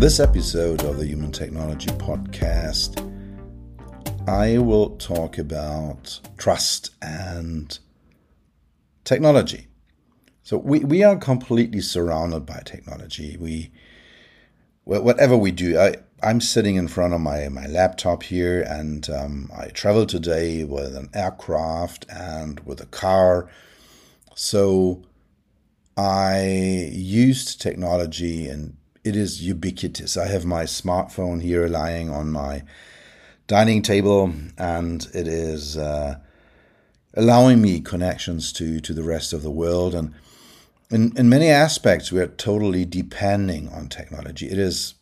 this episode of the Human Technology Podcast, I will talk about trust and technology. So we, we are completely surrounded by technology. We whatever we do, I, I'm sitting in front of my, my laptop here and um, I travel today with an aircraft and with a car. So I used technology and it is ubiquitous. I have my smartphone here lying on my dining table, and it is uh, allowing me connections to to the rest of the world. And in in many aspects, we are totally depending on technology. It is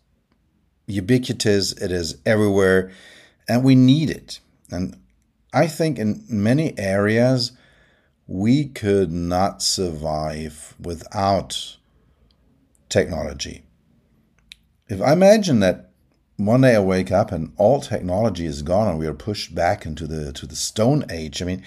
ubiquitous. It is everywhere, and we need it. And I think in many areas we could not survive without technology. If I imagine that one day I wake up and all technology is gone and we are pushed back into the to the stone age, I mean,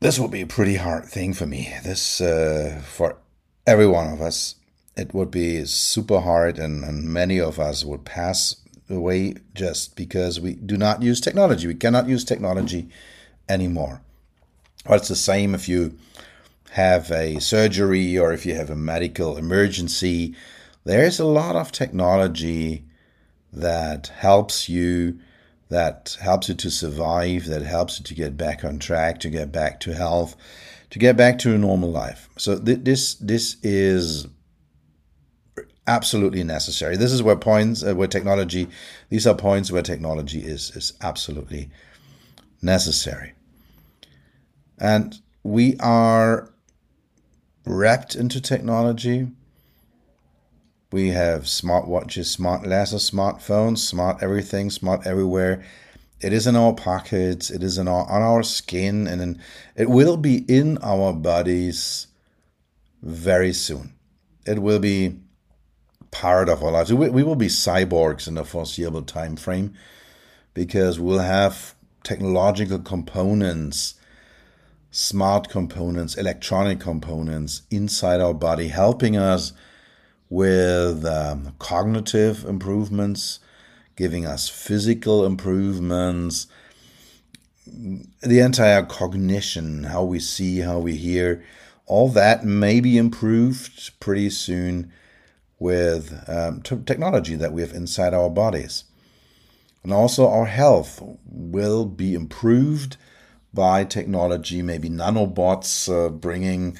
this would be a pretty hard thing for me. This uh, for every one of us, it would be super hard, and, and many of us would pass away just because we do not use technology. We cannot use technology anymore. Well, it's the same if you have a surgery or if you have a medical emergency there's a lot of technology that helps you, that helps you to survive, that helps you to get back on track, to get back to health, to get back to a normal life. So th- this this is absolutely necessary. This is where points uh, where technology these are points where technology is is absolutely necessary. And we are wrapped into technology. We have smartwatches, smart glasses, smartphones, smart everything, smart everywhere. It is in our pockets, it is in our, on our skin, and in, it will be in our bodies very soon. It will be part of our lives. We, we will be cyborgs in the foreseeable time frame because we'll have technological components, smart components, electronic components inside our body helping us with um, cognitive improvements, giving us physical improvements, the entire cognition, how we see, how we hear, all that may be improved pretty soon with um, t- technology that we have inside our bodies. And also, our health will be improved by technology, maybe nanobots uh, bringing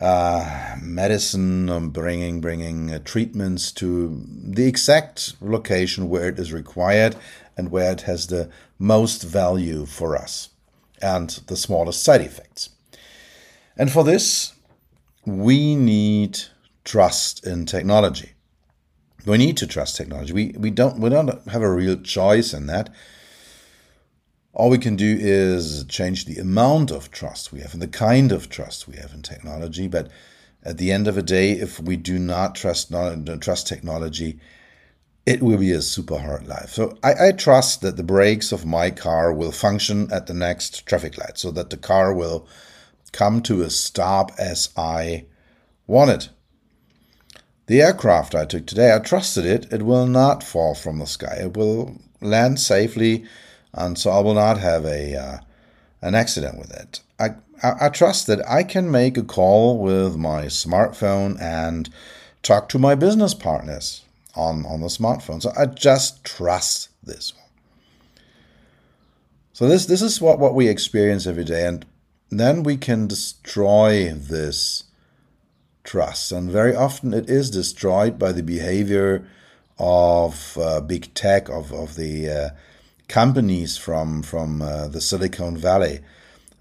uh, medicine, bringing bringing uh, treatments to the exact location where it is required and where it has the most value for us and the smallest side effects. And for this, we need trust in technology. We need to trust technology. We, we don't we don't have a real choice in that all we can do is change the amount of trust we have and the kind of trust we have in technology. But at the end of the day, if we do not trust not trust technology, it will be a super hard life. So I, I, trust that the brakes of my car will function at the next traffic light, so that the car will come to a stop as I want it. The aircraft I took today, I trusted it. It will not fall from the sky. It will land safely and so I will not have a uh, an accident with it. I, I, I trust that I can make a call with my smartphone and talk to my business partners on, on the smartphone. So I just trust this one. So this this is what, what we experience every day, and then we can destroy this trust. And very often it is destroyed by the behavior of uh, big tech, of, of the uh, companies from, from uh, the Silicon Valley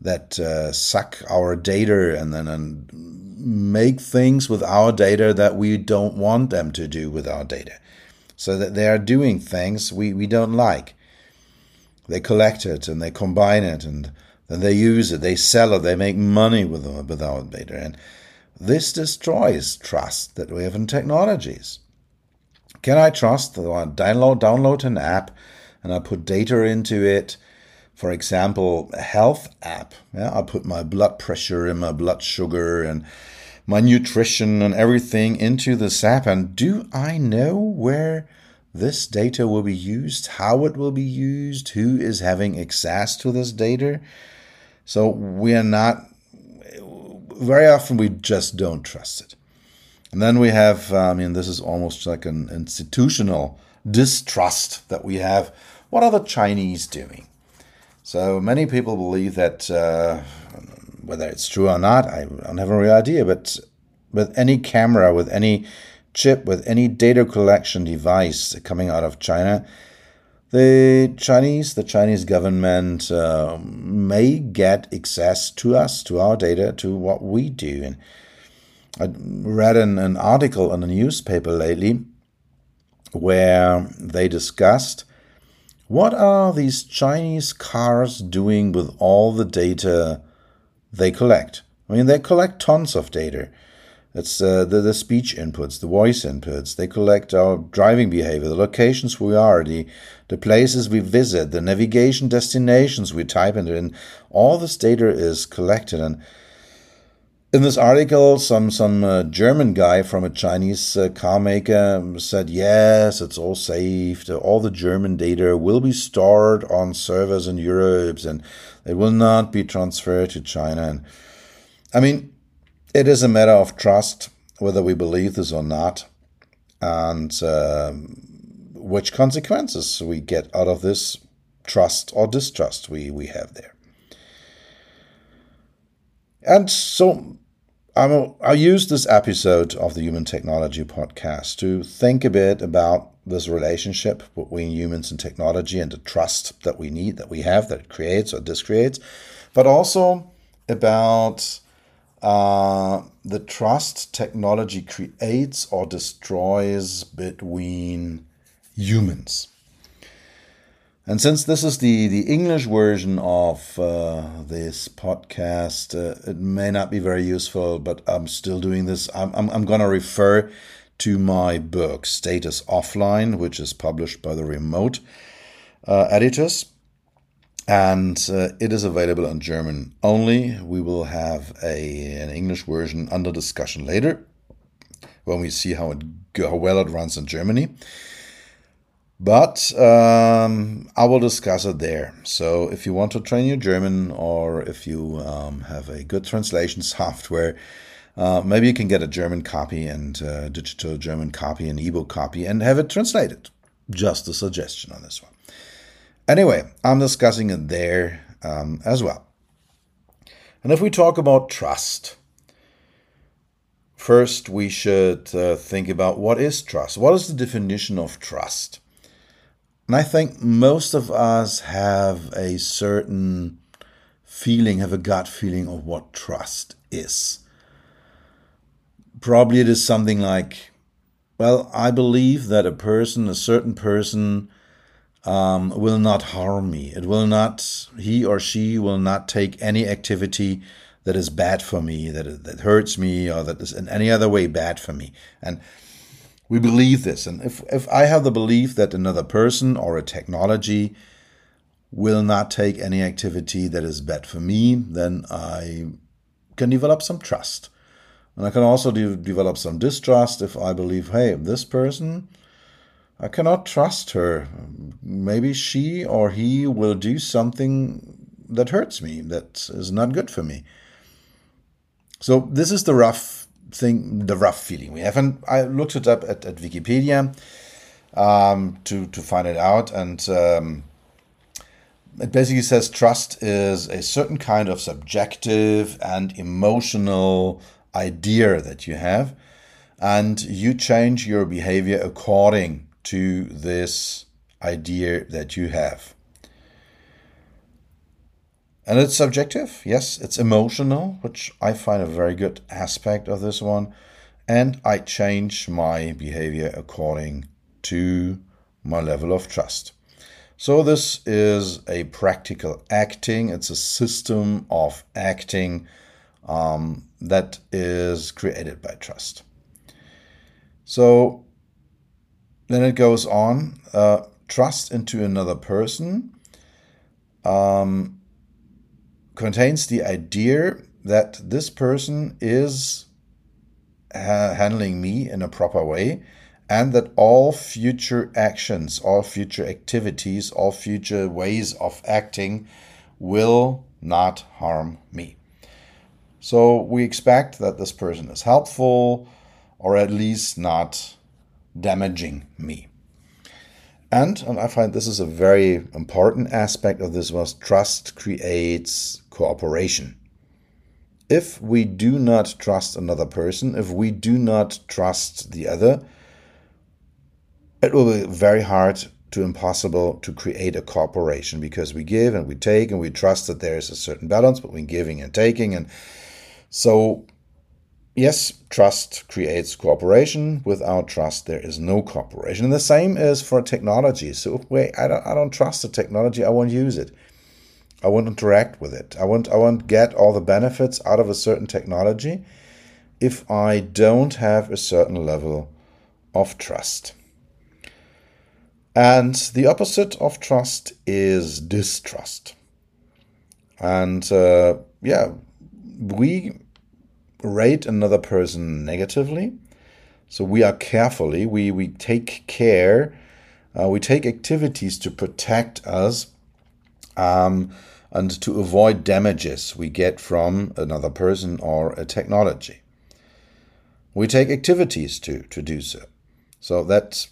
that uh, suck our data and then and make things with our data that we don't want them to do with our data. So that they are doing things we, we don't like. They collect it and they combine it and then they use it, they sell it, they make money with, with our data. And this destroys trust that we have in technologies. Can I trust that I download, download an app and I put data into it? For example, a health app. Yeah, I put my blood pressure and my blood sugar and my nutrition and everything into this app. And do I know where this data will be used, how it will be used, who is having access to this data? So we are not very often we just don't trust it. And then we have, I mean, this is almost like an institutional distrust that we have. What are the Chinese doing? So many people believe that, uh, whether it's true or not, I don't have a real idea, but with any camera, with any chip, with any data collection device coming out of China, the Chinese, the Chinese government uh, may get access to us, to our data, to what we do. And I read an, an article in a newspaper lately where they discussed what are these Chinese cars doing with all the data they collect. I mean, they collect tons of data. It's uh, the, the speech inputs, the voice inputs. They collect our driving behavior, the locations we are, the, the places we visit, the navigation destinations we type in. And all this data is collected. And in this article, some, some uh, German guy from a Chinese uh, car maker said, yes, it's all saved. All the German data will be stored on servers in Europe and it will not be transferred to China. And I mean, it is a matter of trust, whether we believe this or not, and um, which consequences we get out of this trust or distrust we, we have there. And so I'm, I use this episode of the Human Technology Podcast to think a bit about this relationship between humans and technology and the trust that we need, that we have, that it creates or discreates, but also about uh, the trust technology creates or destroys between humans. And since this is the, the English version of uh, this podcast, uh, it may not be very useful, but I'm still doing this. I'm, I'm, I'm going to refer to my book, Status Offline, which is published by the Remote uh, Editors and uh, it is available in German only. We will have a an English version under discussion later when we see how it how well it runs in Germany. But um, I will discuss it there. So if you want to train your German, or if you um, have a good translation software, uh, maybe you can get a German copy and uh, digital German copy and ebook copy and have it translated. Just a suggestion on this one. Anyway, I'm discussing it there um, as well. And if we talk about trust, first we should uh, think about what is trust? What is the definition of trust? And I think most of us have a certain feeling, have a gut feeling of what trust is. Probably it is something like, well, I believe that a person, a certain person, um, will not harm me. It will not, he or she will not take any activity that is bad for me, that, that hurts me, or that is in any other way bad for me. And we believe this. And if, if I have the belief that another person or a technology will not take any activity that is bad for me, then I can develop some trust. And I can also de- develop some distrust if I believe, hey, this person I cannot trust her. Maybe she or he will do something that hurts me, that is not good for me. So, this is the rough thing, the rough feeling we have. And I looked it up at, at Wikipedia um, to, to find it out. And um, it basically says trust is a certain kind of subjective and emotional idea that you have. And you change your behavior according to this idea that you have. And it's subjective, yes, it's emotional, which I find a very good aspect of this one. And I change my behavior according to my level of trust. So, this is a practical acting, it's a system of acting um, that is created by trust. So, then it goes on uh, trust into another person um, contains the idea that this person is ha- handling me in a proper way and that all future actions, all future activities, all future ways of acting will not harm me. So we expect that this person is helpful or at least not damaging me. And, and I find this is a very important aspect of this was trust creates cooperation. If we do not trust another person, if we do not trust the other, it will be very hard to impossible to create a cooperation because we give and we take and we trust that there is a certain balance between giving and taking and so yes trust creates cooperation. Without trust there is no cooperation. And the same is for technology. So wait I don't, I don't trust the technology. I won't use it. I won't interact with it. I won't i won't get all the benefits out of a certain technology if i don't have a certain level of trust. And the opposite of trust is distrust. And uh, yeah, we rate another person negatively. So we are carefully, we, we take care, uh, we take activities to protect us um, and to avoid damages we get from another person or a technology. We take activities to, to do so. So that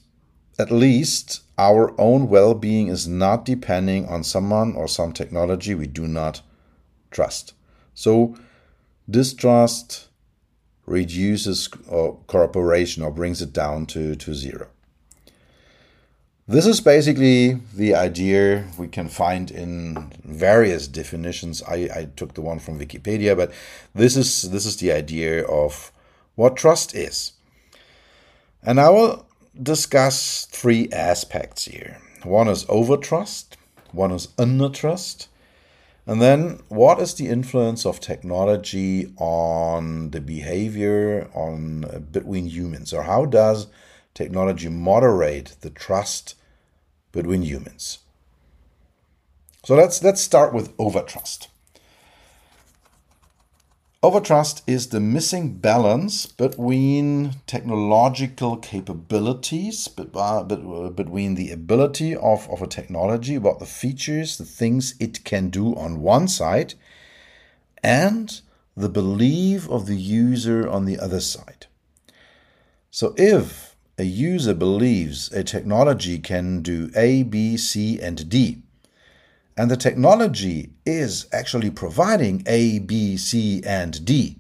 at least our own well being is not depending on someone or some technology we do not trust. So, distrust reduces or uh, cooperation or brings it down to, to zero. This is basically the idea we can find in various definitions. I, I took the one from Wikipedia, but this is this is the idea of what trust is. And I will discuss three aspects here. One is overtrust, one is undertrust, and then what is the influence of technology on the behavior on uh, between humans, or how does technology moderate the trust between humans? So let's let's start with overtrust. Overtrust is the missing balance between technological capabilities, uh, between the ability of, of a technology, about the features, the things it can do on one side, and the belief of the user on the other side. So if a user believes a technology can do A, B, C, and D, and the technology is actually providing A, B, C, and D,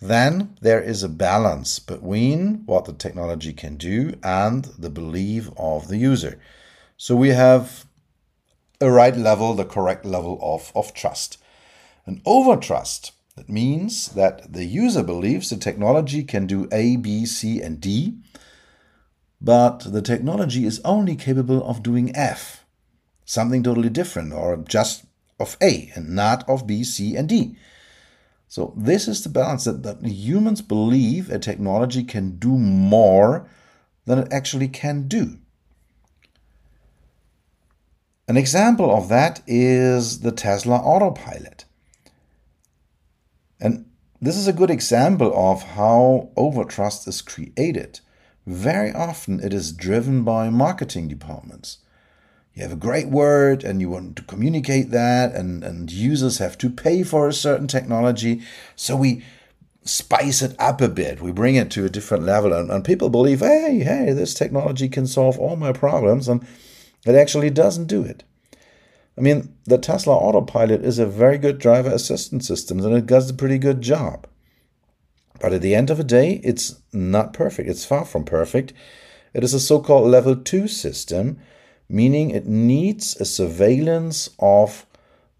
then there is a balance between what the technology can do and the belief of the user. So we have a right level, the correct level of, of trust. An overtrust, that means that the user believes the technology can do A, B, C, and D, but the technology is only capable of doing F something totally different or just of A and not of B, C, and D. So this is the balance that, that humans believe a technology can do more than it actually can do. An example of that is the Tesla autopilot. And this is a good example of how overtrust is created. Very often it is driven by marketing departments you have a great word and you want to communicate that and, and users have to pay for a certain technology so we spice it up a bit. We bring it to a different level, and, and people believe, hey, hey, this technology can solve all my problems, and it actually doesn't do it. I mean, the Tesla autopilot is a very good driver assistance system, and it does a pretty good job. But at the end of the day, it's not perfect. It's far from perfect. It is a so called level 2 system, meaning it needs a surveillance of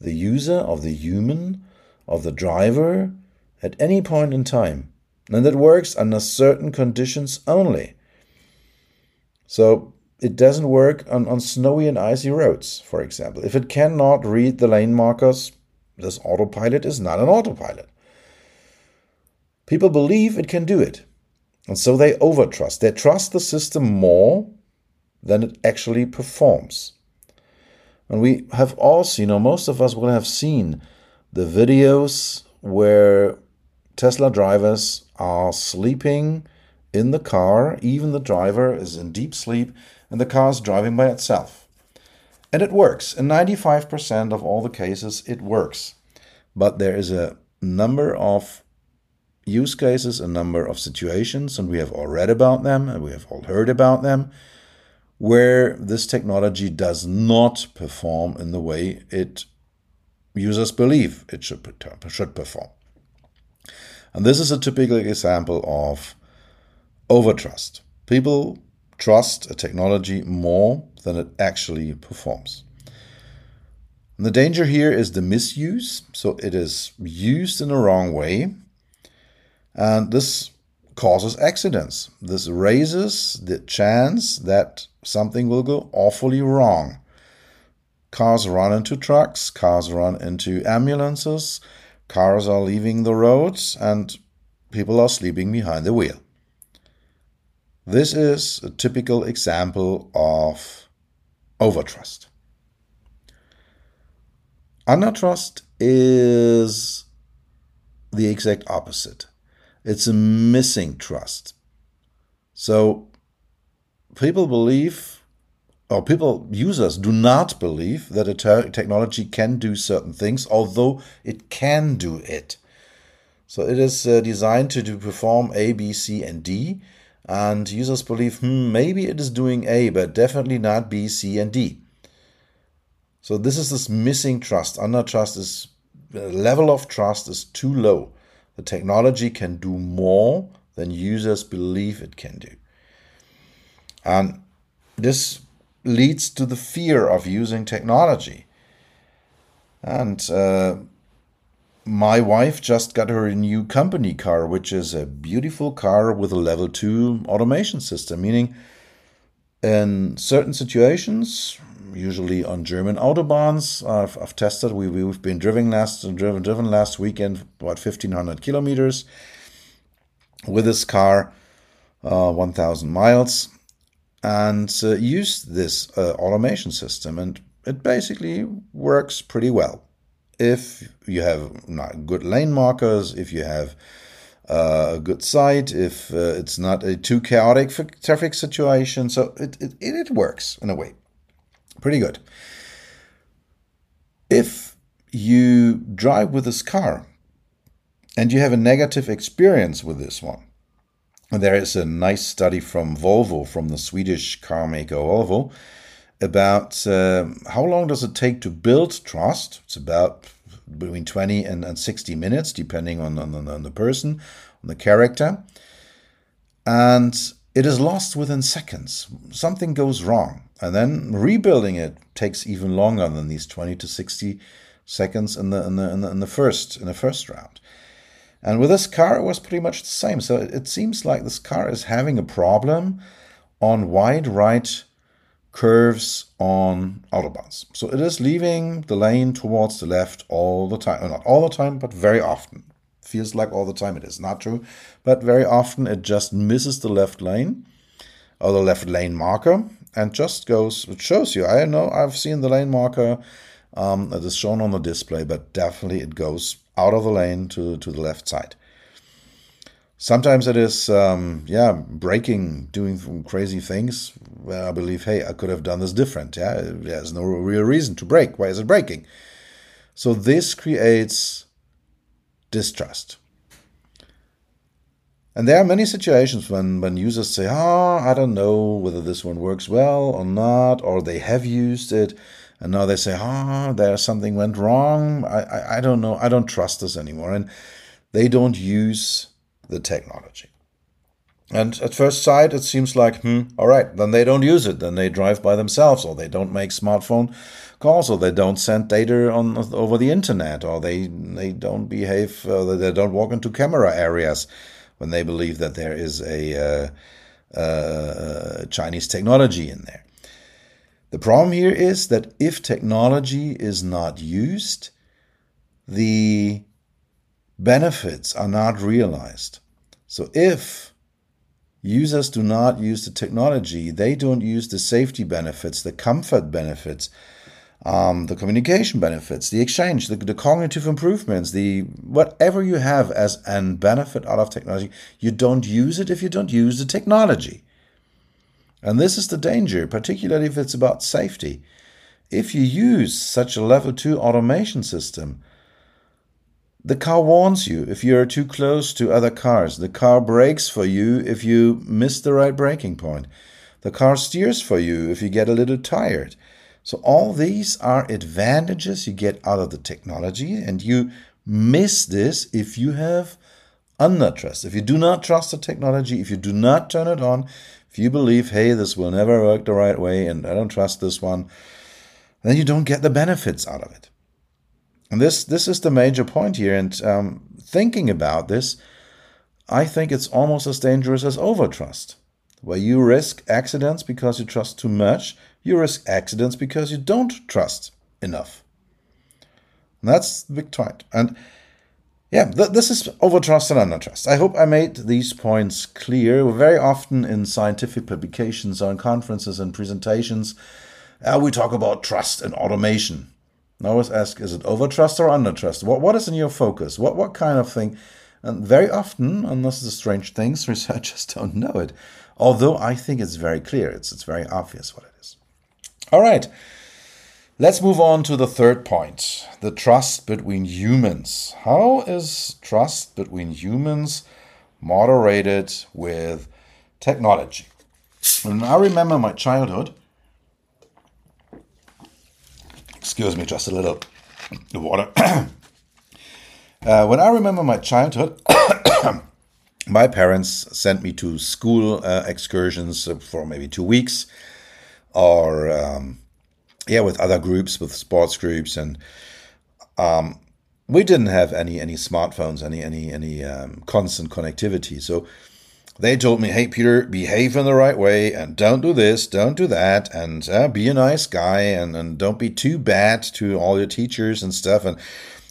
the user, of the human, of the driver at any point in time. And it works under certain conditions only. So it doesn't work on, on snowy and icy roads, for example. If it cannot read the lane markers, this autopilot is not an autopilot. People believe it can do it. And so they overtrust. They trust the system more than it actually performs. And we have all seen, or most of us will have seen, the videos where Tesla drivers are sleeping in the car. Even the driver is in deep sleep, and the car is driving by itself. And it works. In 95% of all the cases, it works. But there is a number of use cases, a number of situations, and we have all read about them and we have all heard about them, where this technology does not perform in the way it users believe it should, should perform. And this is a typical example of overtrust. People trust a technology more than it actually performs. And the danger here is the misuse. So it is used in the wrong way. And this causes accidents. This raises the chance that something will go awfully wrong. Cars run into trucks, cars run into ambulances, Cars are leaving the roads and people are sleeping behind the wheel. This is a typical example of overtrust. Undertrust is the exact opposite. It's a missing trust. So people believe or people, users, do not believe that a te- technology can do certain things, although it can do it. So it is uh, designed to, perform A, B, C, and D. And users believe, hmm, maybe it is doing A, but definitely not B, C, and D. So this is this missing trust. Under trust is the level of trust is too low. The technology can do more than users believe it can do. And this leads to the fear of using technology. And uh, my wife just got her a new company car, which is a beautiful car with a level 2 automation system, meaning in certain situations, usually on German autobahns, I've, I've tested. We, we've been driven last driven driven last weekend about 1500 kilometers with this car, uh, 1000 miles, and uh, use this uh, automation system, and it basically works pretty well. If you have good lane markers, if you have uh, a good sight, if uh, it's not a too chaotic traffic situation, so it, it, it works in a way. Pretty good. If you drive with this car and you have a negative experience with this one, there is a nice study from Volvo, from the Swedish car maker Volvo, about uh, how long does it take to build trust. It's about between 20 and, and 60 minutes, depending on, on, on the person, on the character. And it is lost within seconds. Something goes wrong. And then rebuilding it takes even longer than these 20 to 60 seconds in the, in the, in the, in the first in the first round. And with this car, it was pretty much the same. So it seems like this car is having a problem on wide right curves on autobahns. So it is leaving the lane towards the left all the time. not all the time, but very often. Feels like all the time. It is not true. But very often it just misses the left lane or the left lane marker and just goes, it shows you. I know I've seen the lane marker. Um, it is shown on the display, but definitely it goes out of the lane to, to the left side. Sometimes it is, um, yeah, braking, doing crazy things where I believe, hey, I could have done this different. Yeah, there's no real reason to brake. Why is it braking? So this creates distrust. And there are many situations when, when users say, oh, I don't know whether this one works well or not, or they have used it, and now they say, oh, there's something went wrong. I, I, I don't know. I don't trust this anymore. And they don't use the technology. And at first sight, it seems like, hmm, all right, then they don't use it. Then they drive by themselves, or they don't make smartphone calls, or they don't send data on over the internet, or they they don't behave, uh, they don't walk into camera areas when they believe that there is a uh, uh, Chinese technology in there. The problem here is that if technology is not used, the benefits are not realized. So if users do not use the technology, they don't use the safety benefits, the comfort benefits, um, the communication benefits, the exchange, the, the cognitive improvements, the whatever you have as an benefit out of technology, you don't use it if you don't use the technology. And this is the danger, particularly if it's about safety. If you use such a level 2 automation system, the car warns you if you're too close to other cars. The car brakes for you if you miss the right braking point. The car steers for you if you get a little tired. So, all these are advantages you get out of the technology, and you miss this if you have undertrust. If you do not trust the technology, if you do not turn it on, if you believe, hey, this will never work the right way and I don't trust this one, then you don't get the benefits out of it. And this this is the major point here. And um, thinking about this, I think it's almost as dangerous as overtrust, where you risk accidents because you trust too much. You risk accidents because you don't trust enough. And that's the big point. And yeah, th- this is overtrust and undertrust. I hope I made these points clear. Very often in scientific publications, on conferences and presentations, uh, we talk about trust and automation. I always ask, is it over trust or under trust? What what is in your focus? What what kind of thing? And very often, and this is a strange thing, researchers don't know it. Although I think it's very clear, it's it's very obvious what it. All right. Let's move on to the third point the trust between humans. How is trust between humans moderated with technology? And I remember my childhood, Excuse me, just a little water. uh, when I remember my childhood, my parents sent me to school uh, excursions for maybe two weeks, or um, yeah, with other groups, with sports groups, and um, we didn't have any any smartphones, any any any um, constant connectivity. So they told me, hey, Peter, behave in the right way and don't do this, don't do that, and uh, be a nice guy and, and don't be too bad to all your teachers and stuff. And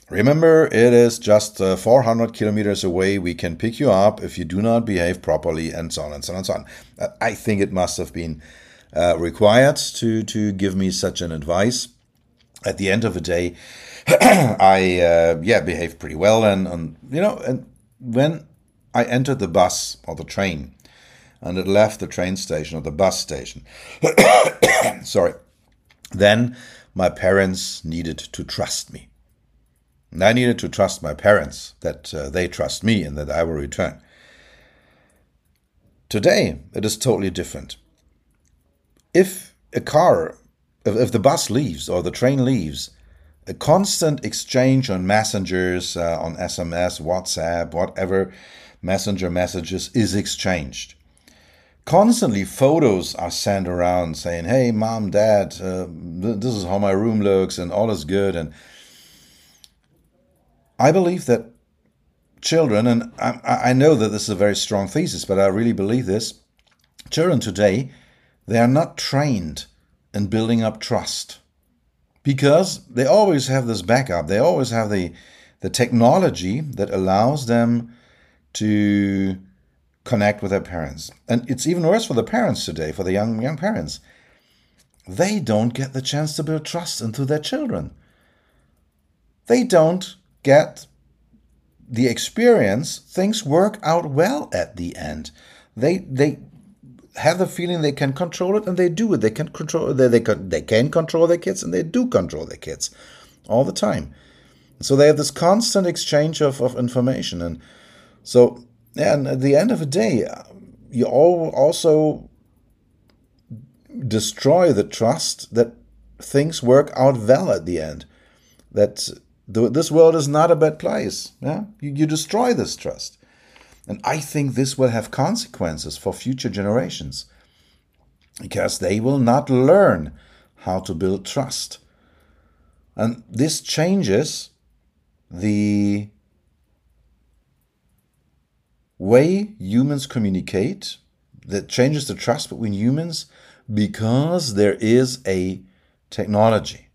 remember, it is just uh, 400 kilometers away. We can pick you up if you do not behave properly, and so on and so on and so on. I think it must have been uh, required to, to give me such an advice. At the end of the day, I uh, yeah behaved pretty well, and, and you know, and when I entered the bus or the train and it left the train station or the bus station. Sorry. Then my parents needed to trust me. And I needed to trust my parents that uh, they trust me and that I will return. Today, it is totally different. If a car, if, the bus leaves or the train leaves, a constant exchange on messengers, uh, on SMS, WhatsApp, whatever, messenger messages is exchanged. Constantly, photos are sent around saying, "Hey, mom, dad, uh, this is how my room looks, and all is good." And I believe that children, and I, I know that this is a very strong thesis, but I really believe this. Children today, they are not trained in building up trust because they always have this backup. They always have the the technology that allows them to connect with their parents. And it's even worse for the parents today, for the young young parents. They don't get the chance to build trust into their children. They don't get the experience things work out well at the end. They they have the feeling they can control it and they do it. They can control they they can, they can control their kids and they do control their kids all the time. So they have this constant exchange of, of information and so yeah, and at the end of the day, you all also destroy the trust that things work out well at the end. That the, this world is not a bad place. Yeah, you, you destroy this trust, and I think this will have consequences for future generations because they will not learn how to build trust, and this changes the way humans communicate. That changes the trust between humans because there is a technology.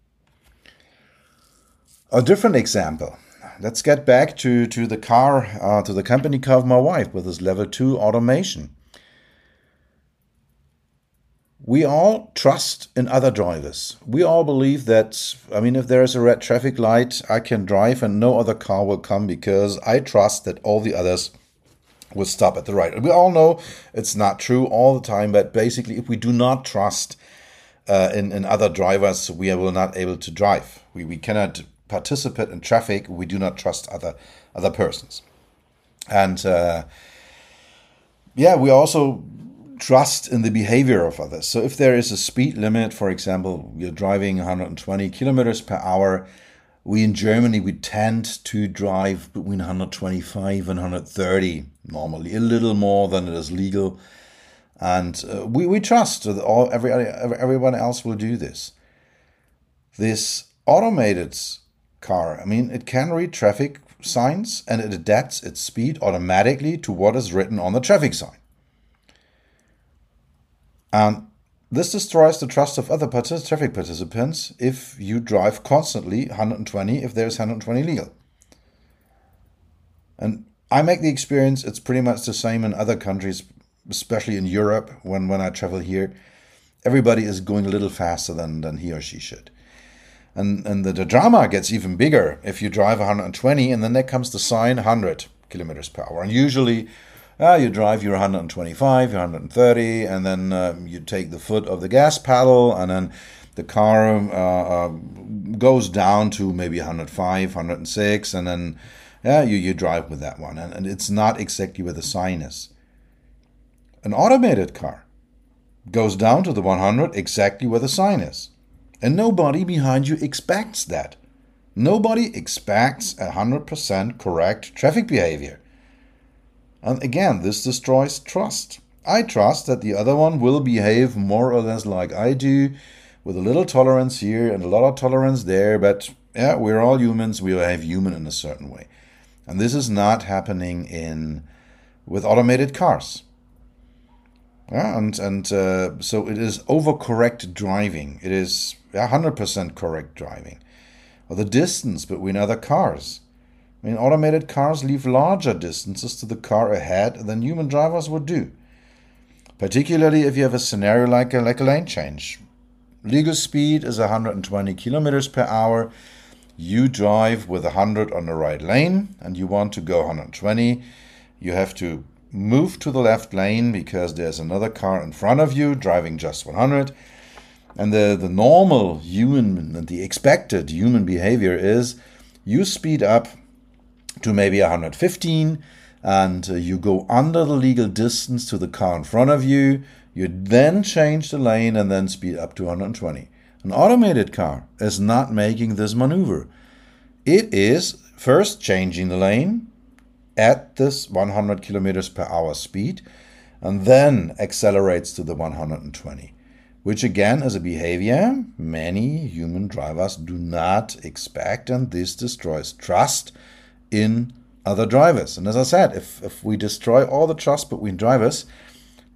A different example. Let's get back to, to the car, uh, to the company car of my wife with this level 2 automation. We all trust in other drivers. We all believe that, I mean, if there is a red traffic light, I can drive and no other car will come because I trust that all the others will stop at the right. We all know it's not true all the time, but basically, if we do not trust uh, in, in other drivers, we will not able to drive. We, we cannot participate in traffic. We do not trust other other persons, and uh, yeah, we also trust in the behavior of others. So if there is a speed limit, for example, you're driving 120 kilometers per hour. We in Germany we tend to drive between 125 and 130 normally, a little more than it is legal and uh, we, we trust that all every everyone else will do this. This automated car, I mean, it can read traffic signs and it adapts its speed automatically to what is written on the traffic sign. And this destroys the trust of other traffic participants if you drive constantly 120 if there's 120 legal. And I make the experience it's pretty much the same in other countries especially in Europe, when, when I travel here, everybody is going a little faster than, than he or she should. And, and the, the drama gets even bigger if you drive 120 and then there comes the sign 100 kilometers per hour. And usually uh, you drive your 125, your 130, and then um, you take the foot of the gas pedal, and then the car uh, uh, goes down to maybe 105, 106, and then yeah, you, you drive with that one. And, and it's not exactly where the sign is. An automated car goes down to the 100 exactly where the sign is. And nobody behind you expects that. Nobody expects 100% correct traffic behavior. And again, this destroys trust. I trust that the other one will behave more or less like I do, with a little tolerance here and a lot of tolerance there, but yeah, we're all humans, we behave human in a certain way. And this is not happening in with automated cars. Yeah, and and uh, so it is overcorrect driving. It is 100% correct driving. Or the distance between other cars. I mean, automated cars leave larger distances to the car ahead than human drivers would do. Particularly if you have a scenario like a, like a lane change. Legal speed is 120 kilometers per hour. You drive with 100 on the right lane and you want to go 120. You have to move to the left lane because there's another car in front of you driving just 100. And the, the normal human, and the expected human behavior is you speed up to maybe 115 and uh, you go under the legal distance to the car in front of you. You then change the lane and then speed up to 120. An automated car is not making this maneuver. It is first changing the lane, at this 100 kilometers per hour speed and then accelerates to the 120, which again is a behavior many human drivers do not expect, and this destroys trust in other drivers. And as I said, if, if we destroy all the trust between drivers,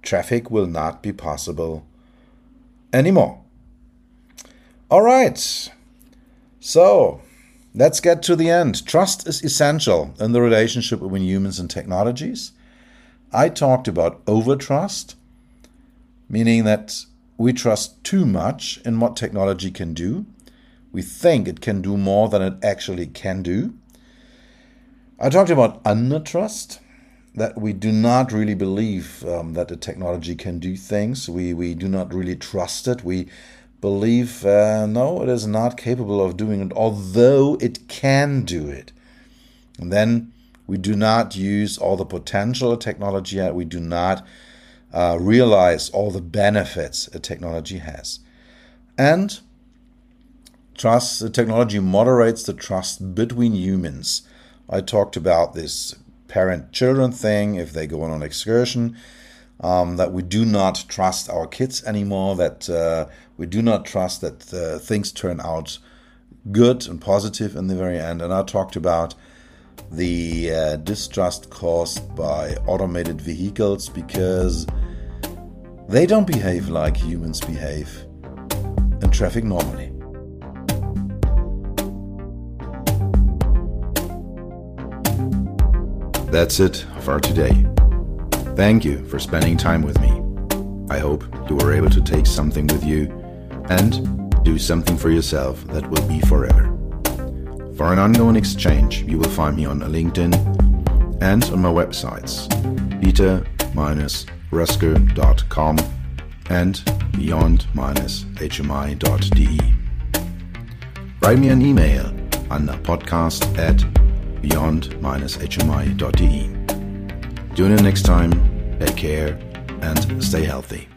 traffic will not be possible anymore. All right. So, Let's get to the end. Trust is essential in the relationship between humans and technologies. I talked about overtrust, meaning that we trust too much in what technology can do. We think it can do more than it actually can do. I talked about undertrust, that we do not really believe um, that the technology can do things. We, we do not really trust it. We believe uh, no, it is not capable of doing it, although it can do it. And then We do not use all the potential of technology yet. We do not uh, realize all the benefits a technology has. And trust, the technology moderates the trust between humans. I talked about this parent children thing if they go on an excursion. Um, that we do not trust our kids anymore, that uh, we do not trust that uh, things turn out good and positive in the very end. And I talked about the uh, distrust caused by automated vehicles because they don't behave like humans behave in traffic normally. That's it for today. Thank you for spending time with me. I hope you were able to take something with you and do something for yourself that will be forever. For an ongoing exchange, you will find me on LinkedIn and on my websites, peter-roessger.com and beyond-hmi.de. Write me an email on the podcast at beyond-hmi.de. Tune in next time, take care, and stay healthy.